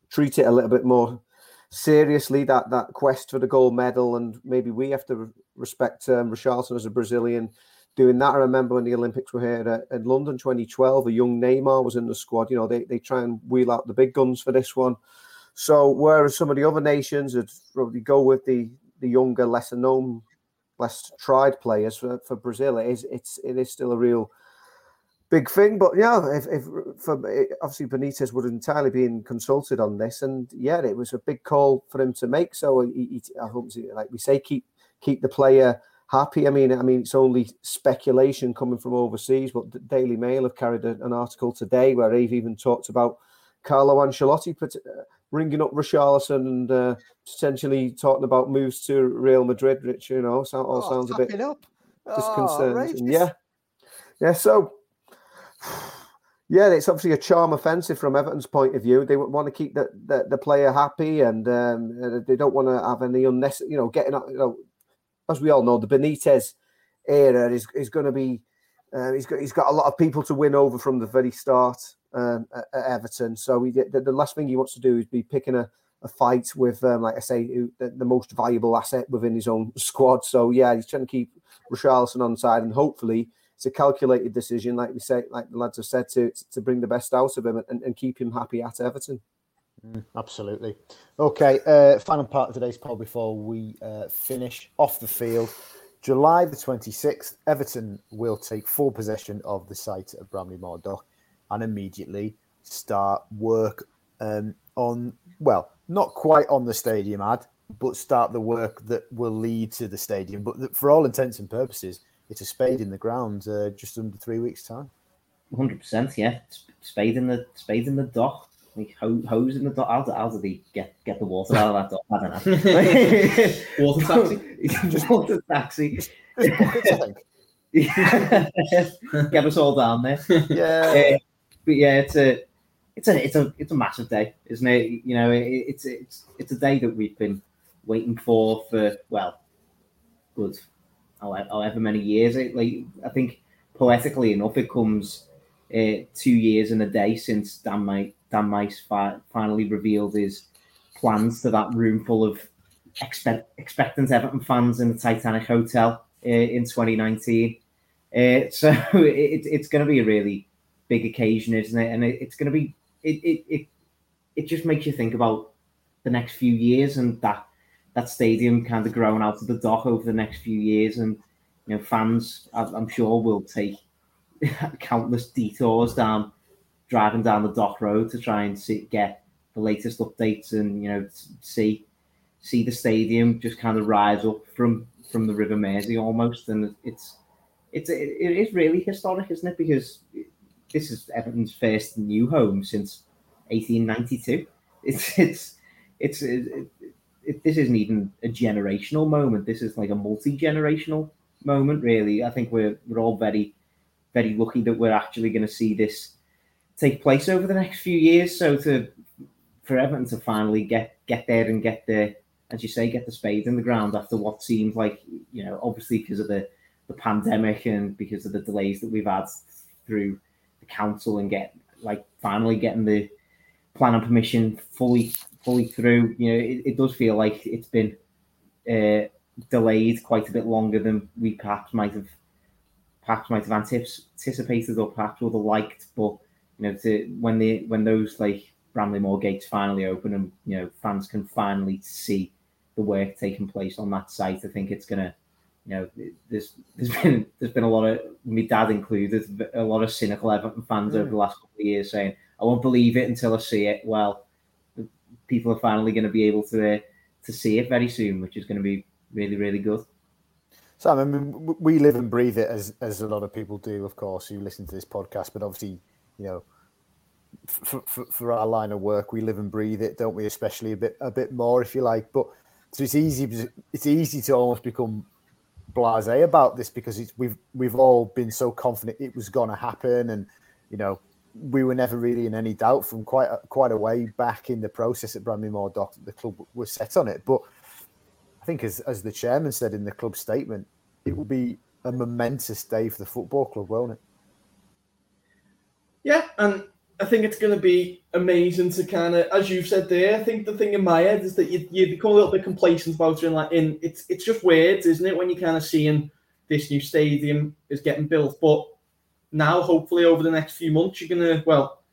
treat it a little bit more seriously that that quest for the gold medal, and maybe we have to respect um, Richarlison as a Brazilian doing that. I remember when the Olympics were here at, at, London 2012, a young Neymar was in the squad. You know, they, they try and wheel out the big guns for this one. So whereas some of the other nations would probably go with the the younger, lesser known, less tried players for, for Brazil, it is it's it is still a real big thing. But yeah, if, if for obviously Benitez would entirely been consulted on this, and yeah, it was a big call for him to make. So he, he, I hope, like we say, keep keep the player happy. I mean, I mean, it's only speculation coming from overseas, but the Daily Mail have carried an article today where they've even talked about Carlo Ancelotti uh, ringing up Richarlison and uh, potentially talking about moves to Real Madrid, which you know, so, all oh, sounds a bit up. disconcerting. Oh, yeah, yeah. So yeah, it's obviously a charm offensive from Everton's point of view. They want to keep the, the, the player happy, and um, they don't want to have any unnecessary, you know, getting up. you know, as we all know, the Benitez era is is going to be. Uh, he's got he's got a lot of people to win over from the very start um, at, at, Everton. So he, the, the, last thing he wants to do is be picking a, a fight with, um, like I say, the, the, most valuable asset within his own <laughs> squad. So yeah, he's trying to keep Richarlison on side, and hopefully it's a calculated decision, like we say, like the lads have said, to to bring the best out of him and, and keep him happy at Everton. Mm, absolutely. Okay, uh, final part of today's poll before we uh, finish off the field. July the 26th, Everton will take full possession of the site of Bramley Moore Dock and immediately start work um, on, well, not quite on the stadium ad, but start the work that will lead to the stadium. But for all intents and purposes, it's a spade in the ground uh, just under three weeks' time. Hundred percent, yeah. Spade in the spade in the dock, like hose in the dock. How, how do they get get the water out of that dock? I don't know. <laughs> <laughs> water taxi, just water taxi. <laughs> get us all down there. Yeah, uh, but yeah, it's a it's a it's a it's a massive day, isn't it? You know, it, it's it's it's a day that we've been waiting for for well, good, however many years. It, like I think poetically enough, it comes uh, two years and a day since Dan Meis, Dan Meis fi- finally revealed his plans to that room full of expect, expectant Everton fans in the Titanic Hotel uh, in 2019. Uh, <laughs> so it, it's going to be a really big occasion, isn't it? And it, it's going to be it, it it it just makes you think about the next few years and that that stadium kind of growing out of the dock over the next few years, and you know fans I'm sure will take <laughs> countless detours down driving down the dock road to try and see, get the latest updates and you know see see the stadium just kind of rise up from from the River Mersey almost, and it's it's it is really historic, isn't it? Because this is Everton's first new home since 1892. It's it's it's it, this isn't even a generational moment. This is like a multi generational moment, really. I think we're we're all very very lucky that we're actually going to see this take place over the next few years. So to for Everton to finally get get there and get the as you say get the spade in the ground after what seems like you know obviously because of the the pandemic and because of the delays that we've had through the council and get like finally getting the plan and permission fully fully through. You know, it, it does feel like it's been uh, delayed quite a bit longer than we perhaps might have perhaps might have anticipated or perhaps would have liked. But you know, to when the when those like Bramley-Moore gates finally open and you know fans can finally see the work taking place on that site, I think it's gonna you know, there's there's <laughs> been there's been a lot of my dad included, a lot of cynical Everton fans mm. over the last couple of years saying, "I won't believe it until I see it." Well, people are finally going to be able to uh, to see it very soon, which is going to be really really good. Sam, I mean, we live and breathe it as as a lot of people do, of course, who listen to this podcast. But obviously, you know, for, for, for our line of work, we live and breathe it, don't we? Especially a bit a bit more, if you like. But so it's easy. It's easy to almost become blasé about this because we've we've all been so confident it was going to happen, and you know we were never really in any doubt from quite a, quite a way back in the process at Bramley-Moore Dock that the club was set on it. But I think, as as the chairman said in the club statement, it will be a momentous day for the football club, won't it? Yeah, and I think it's going to be amazing to kind of, as you've said there. I think the thing in my head is that you, you become a little bit complacent about it, and like in it's it's just weird, isn't it, when you're kind of seeing this new stadium is getting built, but now hopefully over the next few months you're gonna well,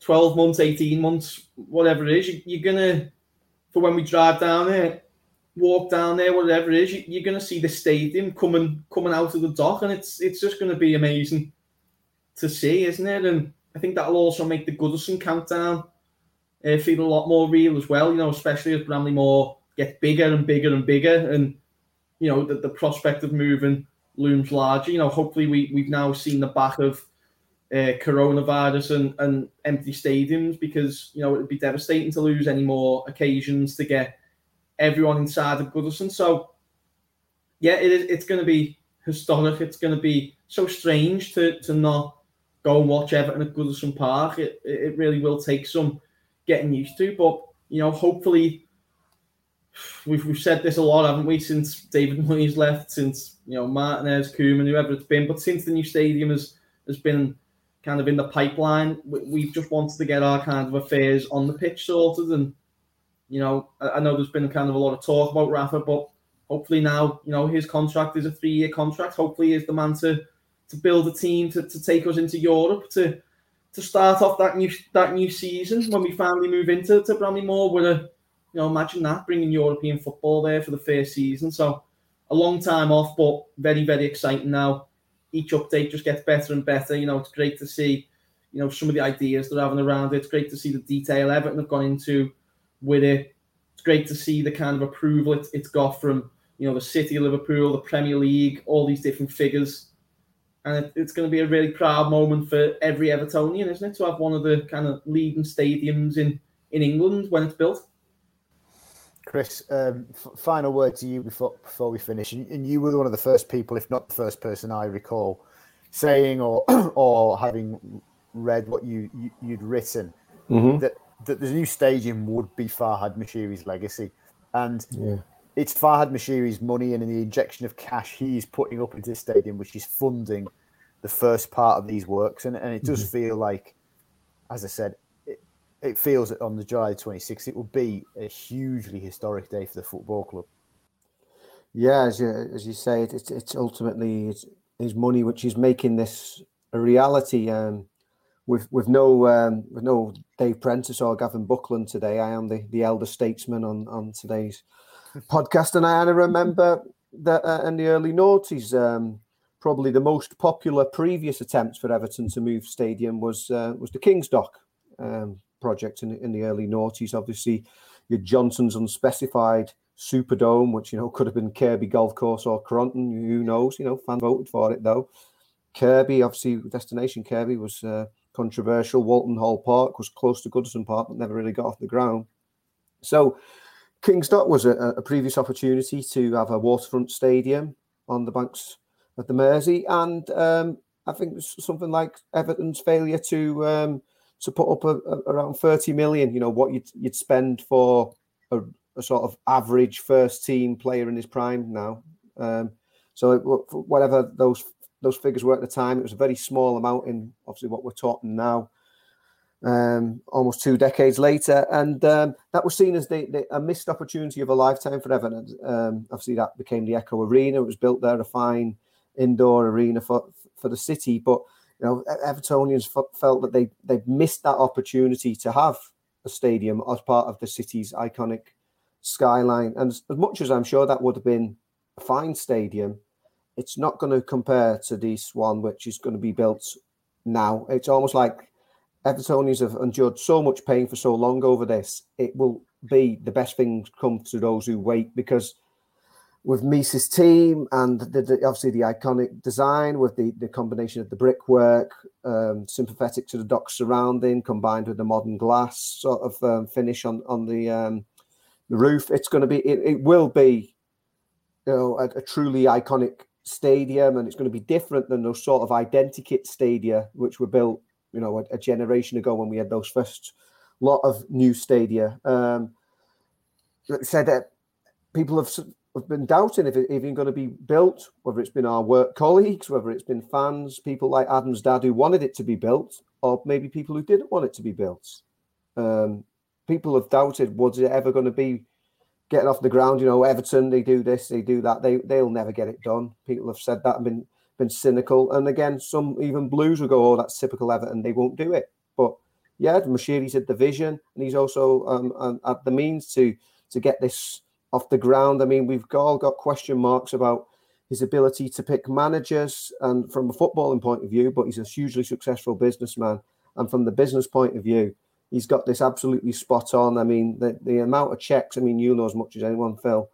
twelve months, eighteen months, whatever it is, you, are gonna for when we drive down there, walk down there, whatever it is, you, you're gonna see the stadium coming coming out of the dock, and it's it's just gonna be amazing to see, isn't it? And I think that'll also make the Goodison countdown uh, feel a lot more real as well. You know, especially as Bramley-Moore gets bigger and bigger and bigger, and you know the, the prospect of moving looms larger. You know, hopefully we we've now seen the back of uh, coronavirus and, and empty stadiums because you know it'd be devastating to lose any more occasions to get everyone inside of Goodison. So yeah, it is. It's going to be historic. It's going to be so strange to to not go and watch Everton at Goodison Park. It, it really will take some getting used to, but you know, hopefully, we've, we've said this a lot, haven't we, since David Moyes left, since you know Martinez, Koeman, whoever it's been, but since the new stadium has has been kind of in the pipeline, we, have just wanted to get our kind of affairs on the pitch sorted, and you know, I, I know there's been kind of a lot of talk about Rafa, but hopefully now, you know, his contract is a three-year contract. Hopefully, he's the man to to build a team to, to take us into Europe to to start off that new that new season when we finally move into to Bramley-Moore with a you know imagine that bringing European football there for the first season. So a long time off, but very very exciting now. Each update just gets better and better. You know, it's great to see you know some of the ideas they're having around it. It's great to see the detail Everton have gone into with it. it's great to see the kind of approval it, it's got from you know the City of Liverpool, the Premier League, all these different figures. And it, it's going to be a really proud moment for every Evertonian, isn't it, to have one of the kind of leading stadiums in, in England when it's built. Chris, um, f- final word to you before before we finish. And, and you were one of the first people, if not the first person I recall, saying or <clears throat> or having read what you, you would written mm-hmm. that that the new stadium would be Farhad Moshiri's legacy, and yeah. it's Farhad Moshiri's money and in the injection of cash he's putting up into the stadium, which is funding the first part of these works, and and it does mm-hmm. feel like, as I said, it, it feels that on the July 26th it will be a hugely historic day for the football club. Yeah, as you, as you say, it, it's it's ultimately it's his money which is making this a reality. Um, with with no um, with no Dave Prentice or Gavin Buckland today. I am the, the elder statesman on on today's <laughs> podcast, and I, and I remember that uh, in the early noughties, um, probably the most popular previous attempts for Everton to move stadium was uh, was the Kingsdock um, project in, in the early noughties. Obviously, your Johnson's unspecified Superdome, which you know could have been Kirkby Golf Course or Cronton. Who knows? You know, fan voted for it though. Kirkby, obviously, destination Kirkby was uh, controversial. Walton Hall Park was close to Goodison Park, but never really got off the ground. So King's Dock was a, a, previous opportunity to have a waterfront stadium on the banks of the Mersey, and um, I think something like Everton's failure to um, to put up a, a, around thirty million. You know what you'd you'd spend for a, sort of average first team player in his prime now. Um, so whatever those those figures were at the time. It was a very small amount in obviously what we're talking now. Um, almost two decades later, and um, that was seen as the, the, a missed opportunity of a lifetime for Everton. Um, obviously, that became the Echo Arena. It was built there, a fine indoor arena for for the city. But you know, Evertonians f- felt that they they missed that opportunity to have a stadium as part of the city's iconic skyline. And as, much as I'm sure that would have been a fine stadium, it's not going to compare to this one, which is going to be built now. It's almost like Evertonians have endured so much pain for so long over this. It will be the best thing come to those who wait because with Meis' team and the, the, obviously the iconic design with the, the combination of the brickwork, um, sympathetic to the dock surrounding, combined with the modern glass sort of um, finish on on the um, the roof, it's going to be it, it will be you know a, a truly iconic stadium, and it's going to be different than those sort of identikit stadia which were built, you know, a, a generation ago when we had those first lot of new stadia. Um, said that people have, have been doubting if it's even going to be built, whether it's been our work colleagues, whether it's been fans, people like Adam's dad who wanted it to be built, or maybe people who didn't want it to be built. Um, people have doubted was it ever going to be getting off the ground. You know, Everton, they do this, they do that. They they'll never get it done. People have said that and been been cynical. And again, some even Blues will go, "Oh, that's typical Everton. They won't do it." But yeah, Moshiri's had the vision, and he's also um, had the means to to get this off the ground. I mean, we've all got question marks about his ability to pick managers, and from a footballing point of view, but he's a hugely successful businessman. And from the business point of view, he's got this absolutely spot on. I mean, the, the amount of checks, I mean, you know as much as anyone, Phil,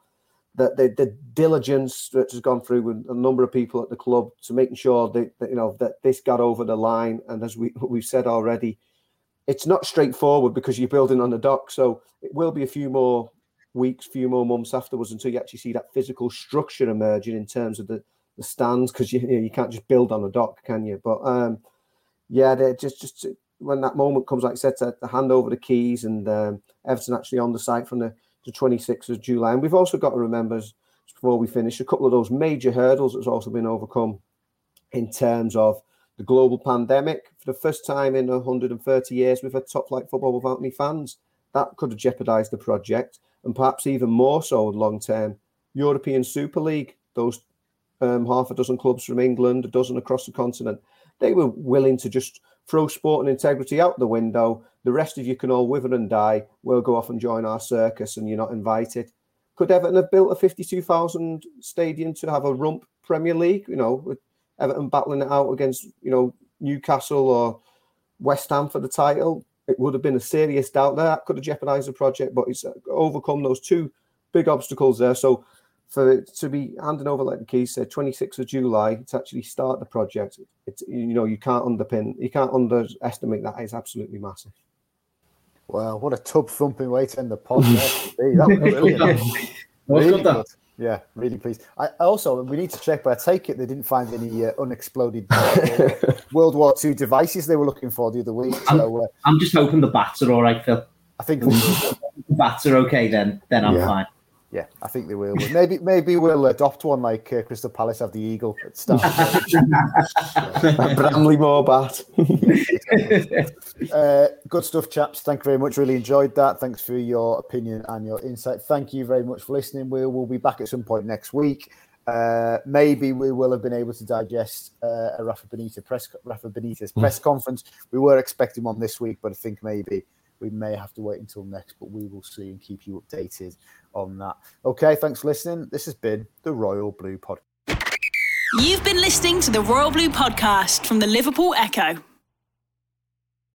that the, the diligence that has gone through with a number of people at the club to making sure that, that you know that this got over the line. And as we <laughs> we've said already, it's not straightforward because you're building on the dock. So it will be a few more weeks, few more months afterwards until you actually see that physical structure emerging in terms of the, the stands because you, you, can't just build on a dock, can you? But um, yeah, just just when that moment comes, like I said, to, to hand over the keys and um, Everton actually on the site from the, the 26th of July. And we've also got to remember, before we finish, a couple of those major hurdles that's also been overcome in terms of the global pandemic. For the first time in 130 years, we've had top flight football without any fans. That could have jeopardised the project, and perhaps even more so long term. European Super League, those um, half a dozen clubs from England, a dozen across the continent, they were willing to just throw sport and integrity out the window. The rest of you can all wither and die. We'll go off and join our circus, and you're not invited. Could Everton have built a 52,000 stadium to have a rump Premier League? You know, with Everton battling it out against, you know, Newcastle or West Ham for the title? It would have been a serious doubt there. That could have jeopardized the project, but it's uh, overcome those two big obstacles there. So for it to be handing over like the keys said 26th of july to actually start the project it's you know you can't underpin you can't underestimate that it's absolutely massive well what a tub thumping way to end the podcast <laughs> that was brilliant really good. Yeah really pleased. I also we need to check but i take it they didn't find any uh, unexploded <laughs> world war ii devices they were looking for the other week so, uh, I'm, just hoping the bats are all right phil. I think the bats are okay then then i'm yeah. fine yeah, I think they will. Maybe maybe we'll adopt one like uh, Crystal Palace have the eagle at start. Bramley-Moore bat. uh, good stuff, chaps. Thank you very much. Really enjoyed that. Thanks for your opinion and your insight. Thank you very much for listening. We will be back at some point next week. Uh, maybe we will have been able to digest uh, a Rafa Benitez press Rafa Benitez hmm. press conference. We were expecting one this week, but I think maybe we may have to wait until next. But we will see and keep you updated on that. Okay, thanks for listening. This has been the Royal Blue Podcast. You've been listening to the Royal Blue Podcast from the Liverpool Echo.